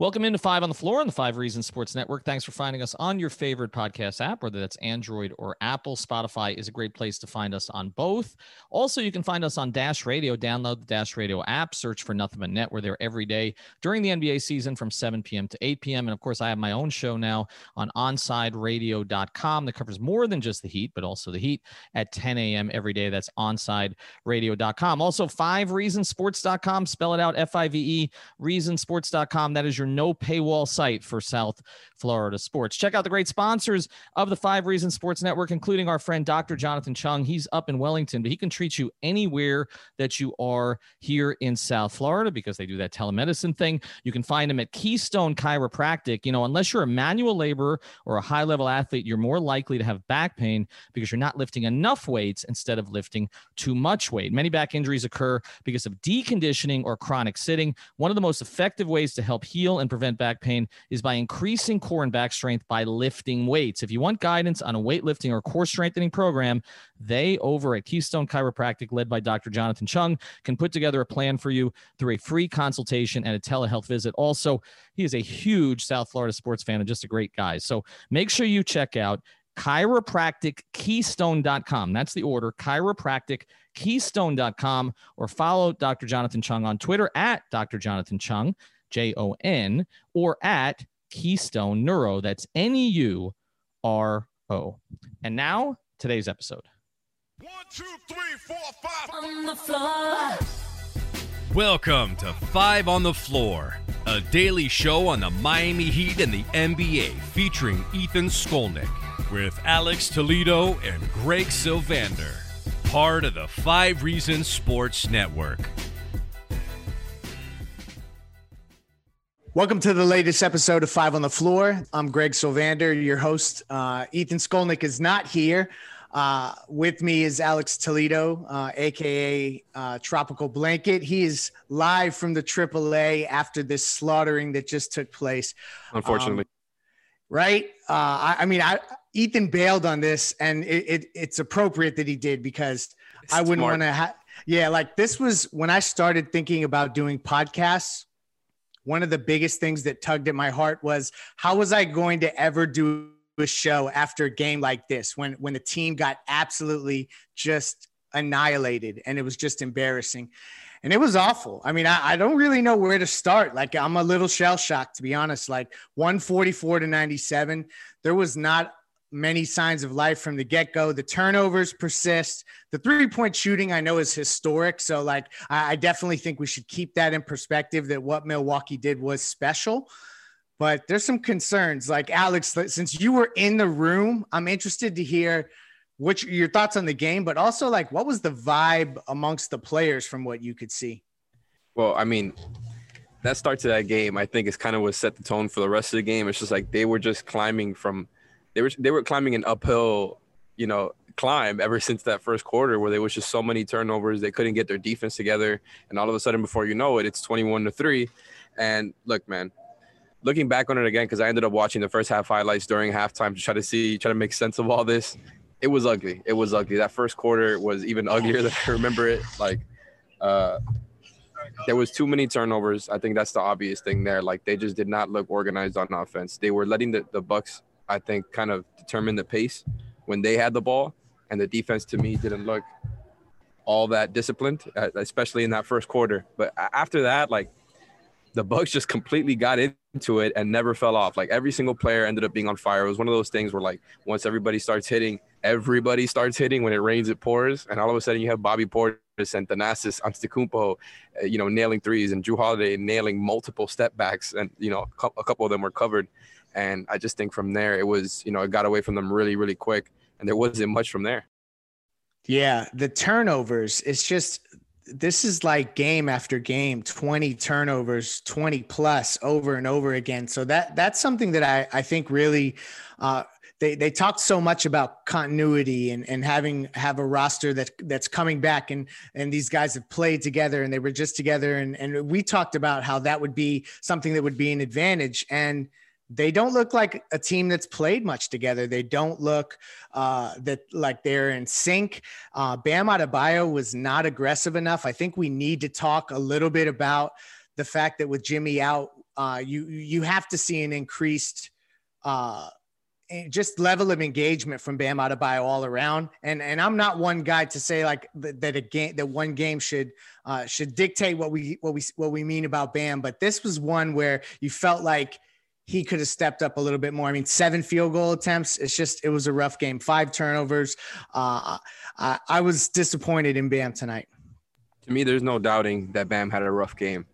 Welcome into Five on the Floor on the Five Reasons Sports Network. Thanks for finding us on your favorite podcast app, whether that's Android or Apple. Spotify is a great place to find us on both. Also, you can find us on Dash Radio. Download the Dash Radio app, search for Nothing But Net. We're there every day during the NBA season from 7 p.m. to 8 p.m. And of course, I have my own show now on OnsideRadio.com that covers more than just the Heat, but also the Heat at 10 a.m. every day. That's OnsideRadio.com. Also, Five Reasons Sports.com. Spell it out F I V E, Reasonsports.com. That is your no paywall site for South Florida sports. Check out the great sponsors of the Five Reasons Sports Network, including our friend Dr. Jonathan Chung. He's up in Wellington, but he can treat you anywhere that you are here in South Florida because they do that telemedicine thing. You can find him at Keystone Chiropractic. You know, unless you're a manual laborer or a high level athlete, you're more likely to have back pain because you're not lifting enough weights instead of lifting too much weight. Many back injuries occur because of deconditioning or chronic sitting. One of the most effective ways to help heal and prevent back pain is by increasing core and back strength by lifting weights. If you want guidance on a weightlifting or core strengthening program, they over at Keystone Chiropractic, led by Dr. Jonathan Chung, can put together a plan for you through a free consultation and a telehealth visit. Also, he is a huge South Florida sports fan and just a great guy. So make sure you check out chiropractickeystone.com. That's the order, chiropractickeystone.com, or follow Dr. Jonathan Chung on Twitter at Dr. Jonathan Chung. J O N, or at Keystone Neuro. That's N E U R O. And now, today's episode. One, two, three, four, five. On the floor. Welcome to Five on the Floor, a daily show on the Miami Heat and the NBA featuring Ethan Skolnick with Alex Toledo and Greg Sylvander, part of the Five Reasons Sports Network. Welcome to the latest episode of Five on the Floor. I'm Greg Sylvander, your host. Uh, Ethan Skolnick is not here. Uh, with me is Alex Toledo, uh, aka uh, Tropical Blanket. He is live from the AAA after this slaughtering that just took place. Unfortunately, um, right? Uh, I, I, mean, I, Ethan bailed on this, and it, it, it's appropriate that he did because it's I wouldn't want to. Ha- yeah, like this was when I started thinking about doing podcasts one of the biggest things that tugged at my heart was how was I going to ever do a show after a game like this when when the team got absolutely just annihilated and it was just embarrassing and it was awful. I mean, I, I, don't really know where to start. Like, I'm a little shell shocked, to be honest. Like, 144 to 97, there was not many signs of life from the get go. The turnovers persist. The three point shooting I know is historic. So, like, I, I, definitely think we should keep that in perspective that what Milwaukee did was special. But there's some concerns. Like, Alex, since you were in the room, I'm interested to hear what your thoughts on the game, but also, like, what was the vibe amongst the players from what you could see? Well, I mean, that start to that game, I think, is kind of what set the tone for the rest of the game. It's just like they were just climbing from they were they were climbing an uphill, you know, climb ever since that first quarter where there was just so many turnovers. They couldn't get their defense together, and all of a sudden, before you know it, it's 21 to three. And look, man, looking back on it again because I ended up watching the first half highlights during halftime to try to see, try to make sense of all this. It was ugly. It was ugly. That first quarter was even uglier than I remember it. Like, uh, there was too many turnovers. I think that's the obvious thing there. Like they just did not look organized on offense. They were letting the, the Bucks I think, kind of determined the pace when they had the ball. And the defense to me didn't look all that disciplined, uh, especially in that first quarter. But after that, like the Bucks just completely got into it and never fell off. Like every single player ended up being on fire. It was one of those things where like once everybody starts hitting, everybody starts hitting. When it rains, it pours, and all of a sudden you have Bobby Portis and Thanasis Antetokounmpo, uh, you know, nailing threes, and Jrue Holiday nailing multiple step backs, and you know a couple of them were covered. And I just think from there, it was, you know, it got away from them really, really quick. And there wasn't much from there. Yeah. The turnovers, it's just, this is like game after game 20 turnovers 20 plus over and over again so that that's something that i i think really uh, they they talked so much about continuity and and having have a roster that that's coming back and and these guys have played together and they were just together and and we talked about how that would be something that would be an advantage and they don't look like a team that's played much together. They don't look uh, that like they're in sync. Uh, Bam Adebayo was not aggressive enough. I think we need to talk a little bit about the fact that with Jimmy out, uh, you you have to see an increased uh, just level of engagement from Bam Adebayo all around. And and I'm not one guy to say like that a game that one game should uh, should dictate what we what we what we mean about Bam. But this was one where you felt like he could have stepped up a little bit more. I mean, seven field goal attempts. It's just, it was a rough game. Five turnovers. Uh, I, I was disappointed in Bam tonight. To me, there's no doubting that Bam had a rough game.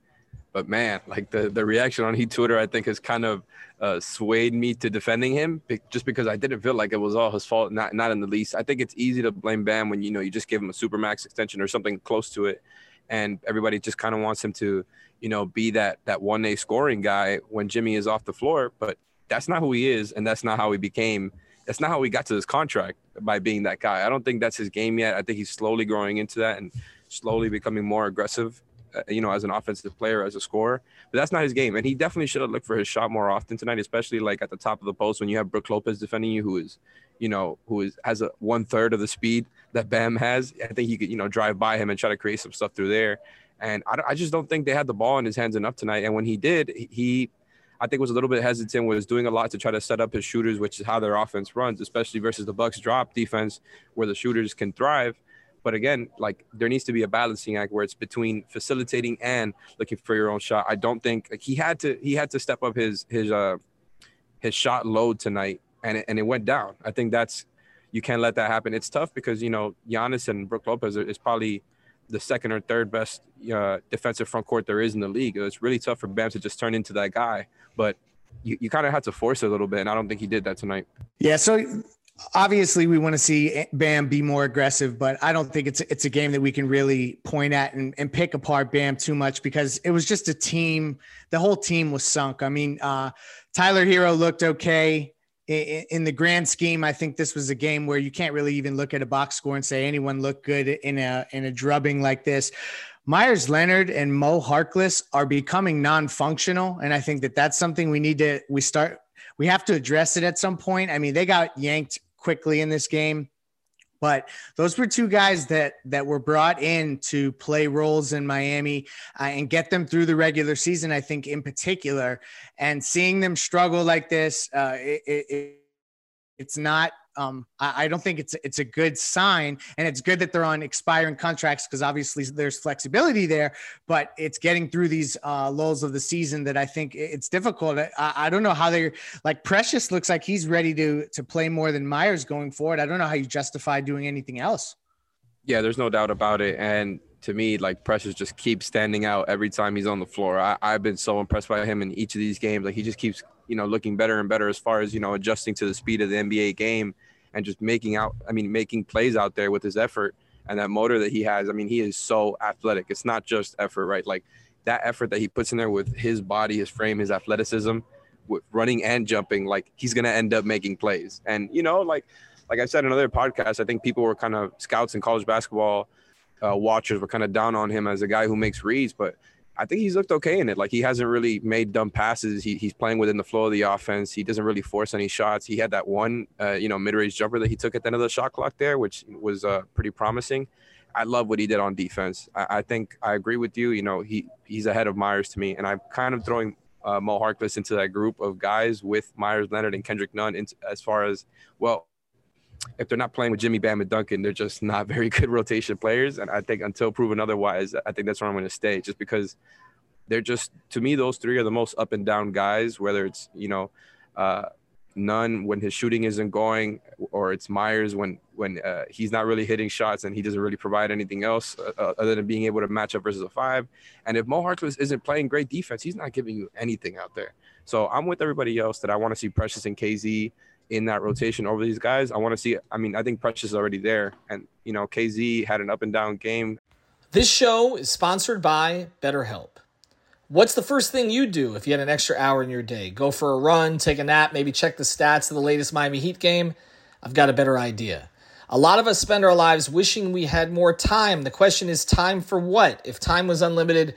But man, like the, the reaction on Heat Twitter, I think has kind of uh, swayed me to defending him just because I didn't feel like it was all his fault, not not in the least. I think it's easy to blame Bam when you know you just gave him a super max extension or something close to it, and everybody just kind of wants him to you know, be that that one A scoring guy when Jimmy is off the floor. But that's not who he is, and that's not how he became. That's not how he got to this contract by being that guy. I don't think that's his game yet. I think he's slowly growing into that and slowly becoming more aggressive. Uh, you know, as an offensive player, as a scorer, but that's not his game. And he definitely should have looked for his shot more often tonight, especially like at the top of the post when you have Brook Lopez defending you, who is, you know, who is has a one third of the speed that Bam has. I think he could, you know, drive by him and try to create some stuff through there. And I, I just don't think they had the ball in his hands enough tonight. And when he did, he, I think was a little bit hesitant, was doing a lot to try to set up his shooters, which is how their offense runs, especially versus the Bucks drop defense where the shooters can thrive. But again, like there needs to be a balancing act where it's between facilitating and looking for your own shot. I don't think like he had to he had to step up his his uh his shot load tonight and it, and it went down. I think that's you can't let that happen. It's tough because you know Giannis and Brook Lopez is probably the second or third best uh, defensive front court there is in the league. It's really tough for Bam to just turn into that guy, but you, you kind of have to force it a little bit, and I don't think he did that tonight. Yeah, so obviously we want to see Bam be more aggressive, but I don't think it's it's a game that we can really point at and, and pick apart Bam too much because it was just a team. The whole team was sunk. I mean, uh, Tyler Herro looked okay in the grand scheme, I think this was a game where you can't really even look at a box score and say anyone looked good in a in a drubbing like this. Meyers Leonard and Mo Harkless are becoming non-functional, and I think that that's something we need to we start we have to address it at some point. I mean, they got yanked quickly in this game. But those were two guys that that were brought in to play roles in Miami uh, and get them through the regular season. I think in particular, and seeing them struggle like this, uh, it, it, it's not um, I, I, don't think it's it's a good sign, and it's good that they're on expiring contracts because obviously there's flexibility there. But it's getting through these uh, lulls of the season that I think it's difficult. I, I don't know how they're like Precious looks like he's ready to to play more than Meyers going forward. I don't know how you justify doing anything else. Yeah, there's no doubt about it, and to me, like Precious just keeps standing out every time he's on the floor. I, I've been so impressed by him in each of these games. Like he just keeps, you know, looking better and better as far as, you know, adjusting to the speed of the NBA game and just making out, I mean, making plays out there with his effort and that motor that he has. I mean, he is so athletic. It's not just effort, right? Like that effort that he puts in there with his body, his frame, his athleticism, with running and jumping, like he's gonna end up making plays. And you know, like like I said in another podcast, I think people were kind of scouts in college basketball uh, watchers were kind of down on him as a guy who makes reads, but I think he's looked okay in it. Like he hasn't really made dumb passes. He, he's playing within the flow of the offense. He doesn't really force any shots. He had that one, uh, you know, mid-range jumper that he took at the end of the shot clock there, which was uh, pretty promising. I love what he did on defense. I, I, think I agree with you. You know, he he's ahead of Meyers to me, and I'm kind of throwing uh, Mo Harkless into that group of guys with Meyers Leonard and Kendrick Nunn into, as far as well if they're not playing with Jimmy Bam and Duncan, they're just not very good rotation players. And I think until proven otherwise, I think that's where I'm going to stay, just because they're just to me those three are the most up and down guys. Whether it's you know uh, Nunn when his shooting isn't going, or it's Meyers when when uh, he's not really hitting shots and he doesn't really provide anything else uh, uh other than being able to match up versus a five. And if Mo Harkless isn't playing great defense, he's not giving you anything out there. So I'm with everybody else that I want to see Precious and KZ in that rotation over these guys. I want to see. I mean, I think Precious is already there, and you know, KZ had an up and down game. This show is sponsored by BetterHelp. What's the first thing you do if you had an extra hour in your day? Go for a run, take a nap, maybe check the stats of the latest Miami Heat game? I've got a better idea. A lot of us spend our lives wishing we had more time. The question is time for what? If time was unlimited,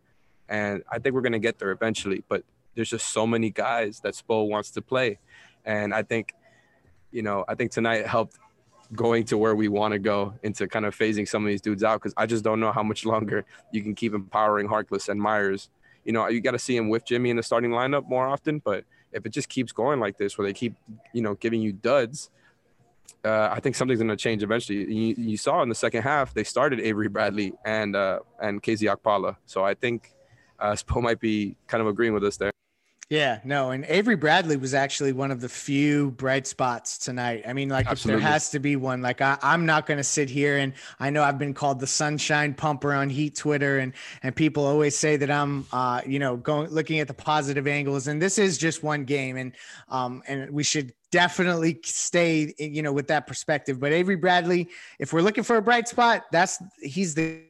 and I think we're gonna get there eventually. But there's just so many guys that Spo wants to play. And I think, you know, I think tonight helped going to where we want to go into kind of phasing some of these dudes out because I just don't know how much longer you can keep empowering Harkless and Meyers. You know, you got to see him with Jimmy in the starting lineup more often. But if it just keeps going like this, where they keep, you know, giving you duds, uh, I think something's going to change eventually. You, you, saw in the second half they started Avery Bradley and uh, and KZ Okpala. So I think uh, Spo might be kind of agreeing with us there. Yeah, no, and Avery Bradley was actually one of the few bright spots tonight. I mean, like Absolutely. if there has to be one, like I, am not going to sit here and I know I've been called the sunshine pumper on Heat Twitter, and and people always say that I'm, uh, you know, going looking at the positive angles, and this is just one game, and um, and we should definitely stay, you know, with that perspective. But Avery Bradley, if we're looking for a bright spot, that's he's the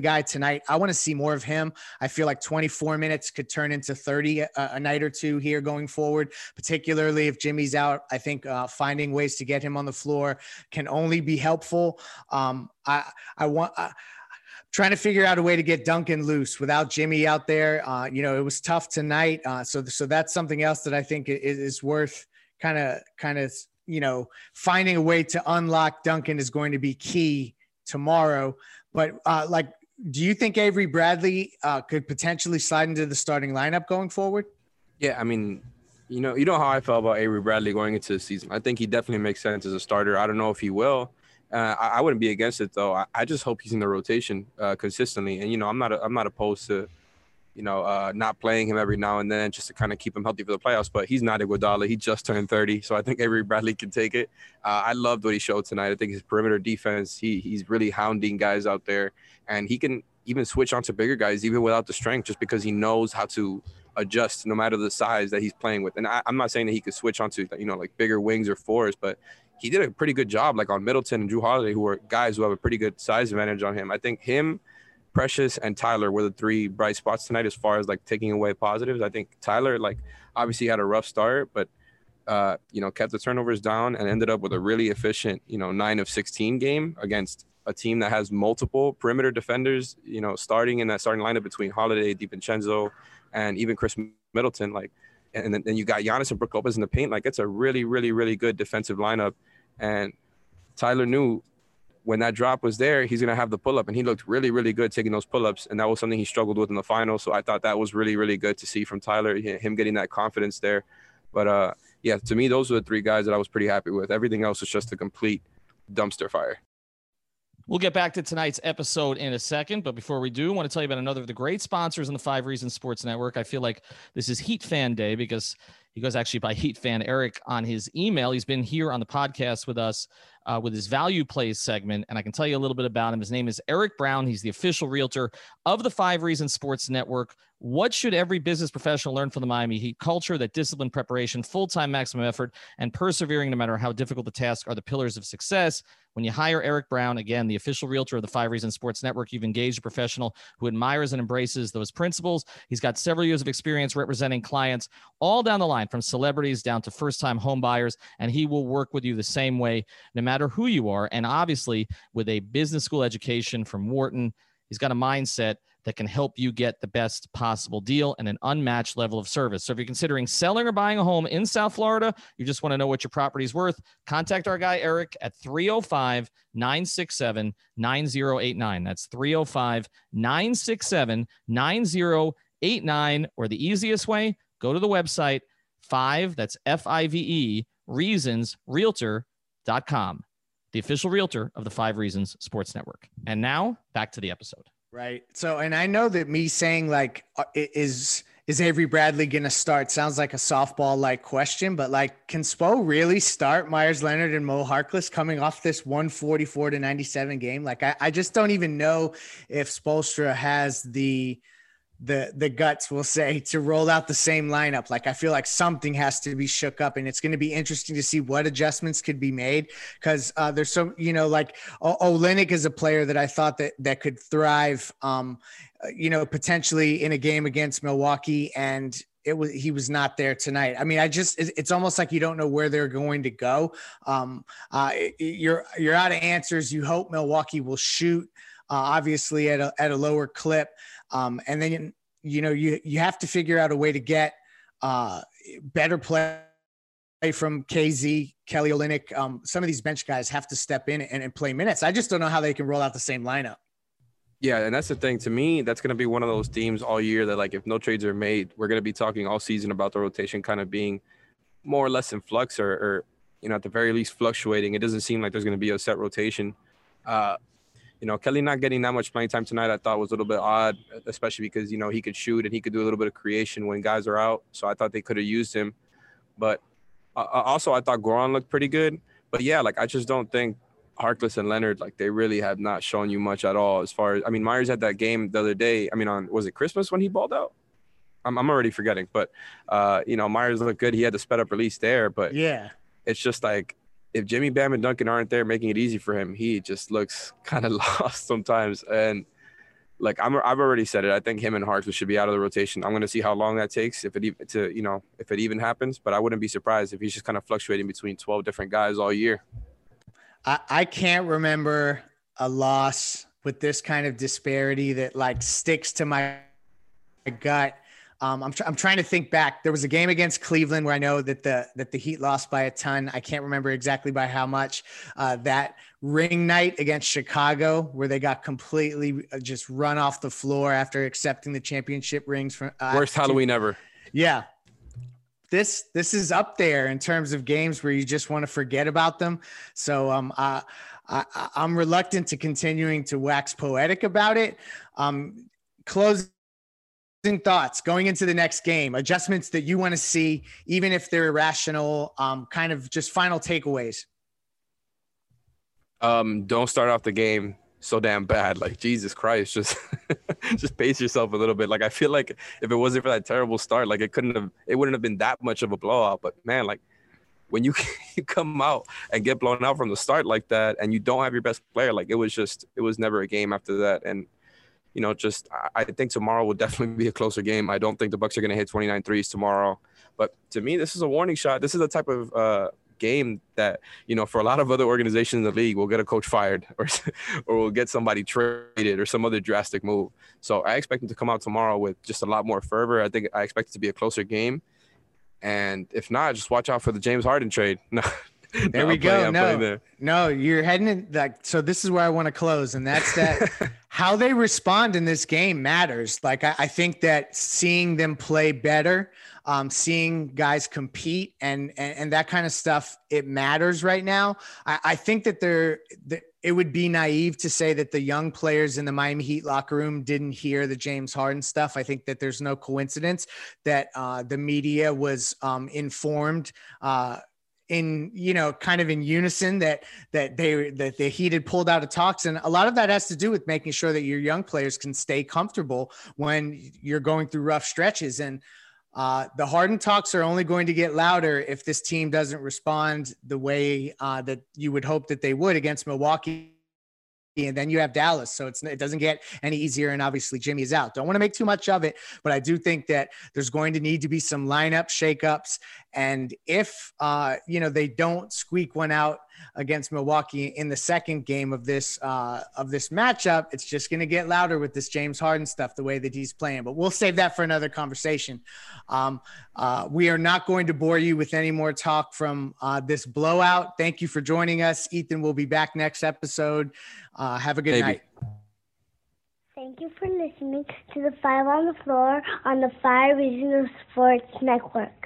guy tonight. I want to see more of him. I feel like 24 minutes could turn into 30 a, a night or two here going forward, particularly if Jimmy's out. I think uh, finding ways to get him on the floor can only be helpful. Um, I I want. I, trying to figure out a way to get Duncan loose without Jimmy out there. Uh, you know, it was tough tonight. Uh, so, so that's something else that I think is, is worth kind of, kind of, you know, finding a way to unlock Duncan is going to be key tomorrow. But uh, like do you think Avery Bradley uh, could potentially slide into the starting lineup going forward? Yeah, I mean, you know, you know how I felt about Avery Bradley going into the season. I think he definitely makes sense as a starter. I don't know if he will. Uh, I, I, wouldn't be against it though. I, I, just hope he's in the rotation uh, consistently. And you know, I'm not I'm not opposed to, you know, uh, not playing him every now and then just to kind of keep him healthy for the playoffs. But he's not Iguodala. He just turned 30, so I think Avery Bradley can take it. Uh, I loved what he showed tonight. I think his perimeter defense. He he's really hounding guys out there and he can even switch onto bigger guys even without the strength, just because he knows how to adjust no matter the size that he's playing with. And I, am not saying that he could switch onto you know like bigger wings or fours, but he did a pretty good job like on Middleton and Jrue Holiday, who are guys who have a pretty good size advantage on him. I think him, Precious, and Tyler were the three bright spots tonight as far as like taking away positives. I think Tyler like obviously had a rough start, but uh, you know, kept the turnovers down and ended up with a really efficient, you know, nine of 16 game against a team that has multiple perimeter defenders, you know, starting in that starting lineup between Holiday, DiVincenzo, and even Khris Middleton. Like, and then, then you got Giannis and Brook Lopez in the paint. Like, it's a really, really, really good defensive lineup. And Tyler knew when that drop was there, he's going to have the pull up. And he looked really, really good taking those pull ups. And that was something he struggled with in the final. So I thought that was really, really good to see from Tyler, him getting that confidence there. But uh, yeah, to me, those were the three guys that I was pretty happy with. Everything else was just a complete dumpster fire. We'll get back to tonight's episode in a second, but before we do, I want to tell you about another of the great sponsors on the Five Reasons Sports Network. I feel like this is Heat Fan Day because He goes actually by Heat fan Eric on his email. He's been here on the podcast with us uh, with his value plays segment. And I can tell you a little bit about him. His name is Eric Brown. He's the official realtor of the Five Reasons Sports Network. What should every business professional learn from the Miami Heat culture? That discipline, preparation, full time maximum effort, and persevering no matter how difficult the task are the pillars of success. When you hire Eric Brown, again, the official realtor of the Five Reasons Sports Network, you've engaged a professional who admires and embraces those principles. He's got several years of experience representing clients all down the line, from celebrities down to first time home buyers, and he will work with you the same way, no matter who you are. And obviously, with a business school education from Wharton, he's got a mindset that can help you get the best possible deal and an unmatched level of service. So if you're considering selling or buying a home in South Florida, you just want to know what your property is worth, contact our guy Eric at 305 967 9089. That's 305 967 9089. Or the easiest way, go to the website five, that's F I V E, reasons realtor.com, the official realtor of the Five Reasons Sports Network. And now back to the episode. Right. So, and I know that me saying like, uh, is is Avery Bradley going to start? Sounds like a softball like question, but like, can Spo really start Meyers Leonard and Mo Harkless coming off this 144 to 97 game? Like, I, I just don't even know if Spoelstra has the the the guts will say to roll out the same lineup like i feel like something has to be shook up and it's going to be interesting to see what adjustments could be made because uh, there's so you know like o- Olynyk is a player that i thought that that could thrive um uh, you know potentially in a game against milwaukee and it was he was not there tonight. I mean, I just it's almost like you don't know where they're going to go. Um, uh, you're you're out of answers. You hope Milwaukee will shoot, uh, obviously at a at a lower clip. Um, and then you know you you have to figure out a way to get uh, better play from KZ, Kelly Olynyk. Um, some of these bench guys have to step in and, and play minutes. I just don't know how they can roll out the same lineup. Yeah, and that's the thing. To me, that's going to be one of those themes all year that, like, if no trades are made, we're going to be talking all season about the rotation kind of being more or less in flux or, or you know, at the very least fluctuating. It doesn't seem like there's going to be a set rotation. Uh, you know, Kelly not getting that much playing time tonight, I thought was a little bit odd, especially because, you know, he could shoot and he could do a little bit of creation when guys are out. So I thought they could have used him. But uh, uh also, I thought Goran looked pretty good. But yeah, like, I just don't think Harkless and Leonard, like, they really have not shown you much at all as far as, I mean, Meyers had that game the other day. I mean, on, was it Christmas when he balled out? I'm, I'm already forgetting. But, uh, you know, Meyers looked good. He had the sped up release there. But yeah, it's just like, if Jimmy Bam and Duncan aren't there making it easy for him, he just looks kind of lost sometimes. And like I'm, I've already said it. I think him and Harkless should be out of the rotation. I'm going to see how long that takes, if it even to you know if it even happens. But I wouldn't be surprised if he's just kind of fluctuating between 12 different guys all year. I, I can't remember a loss with this kind of disparity that like sticks to my gut um, I'm, tr- I'm trying to think back. There was a game against Cleveland where I know that the that the Heat lost by a ton. I can't remember exactly by how much. Uh, that ring night against Chicago where they got completely uh, just run off the floor after accepting the championship rings from uh, worst Halloween ever. Yeah, this this is up there in terms of games where you just want to forget about them. So um, uh, I, I'm reluctant to continuing to wax poetic about it. Um, close thoughts going into the next game, adjustments that you want to see, even if they're irrational, um, kind of just final takeaways. Um, don't start off the game so damn bad. Like Jesus Christ, just just pace yourself a little bit. Like I feel like if it wasn't for that terrible start, like it couldn't have, it wouldn't have been that much of a blowout. But man, like when you, you come out and get blown out from the start like that, and you don't have your best player, like it was just, it was never a game after that. And you know, just I think tomorrow will definitely be a closer game. I don't think the Bucks are going to hit 29 threes tomorrow. But to me, this is a warning shot. This is a type of uh, game that you know for a lot of other organizations in the league we'll get a coach fired or or we'll get somebody traded or some other drastic move so i expect them to come out tomorrow with just a lot more fervor i think i expect it to be a closer game and if not just watch out for the james harden trade no There No, we go. no, no, you're heading in like so. This is where I want to close, and that's that. how they respond in this game matters. Like I, I think that seeing them play better, um, seeing guys compete, and, and and that kind of stuff, it matters right now. I, I think that they're. that it would be naive to say that the young players in the Miami Heat locker room didn't hear the James Harden stuff. I think that there's no coincidence that uh, the media was um, informed uh, in you know kind of in unison that that they that the heat had pulled out of and a lot of that has to do with making sure that your young players can stay comfortable when you're going through rough stretches and uh, the Harden talks are only going to get louder if this team doesn't respond the way uh, that you would hope that they would against Milwaukee and then you have Dallas. So it's it doesn't get any easier. And obviously Jimmy is out. Don't want to make too much of it, but I do think that there's going to need to be some lineup shakeups. And if uh, you know they don't squeak one out against Milwaukee in the second game of this uh, of this matchup, it's just going to get louder with this James Harden stuff, the way that he's playing. But we'll save that for another conversation. Um, uh, we are not going to bore you with any more talk from uh, this blowout. Thank you for joining us, Ethan. We'll be back next episode. Uh, have a good Maybe. night. Thank you for listening to the Five on the Floor on the Five Regional Sports Network.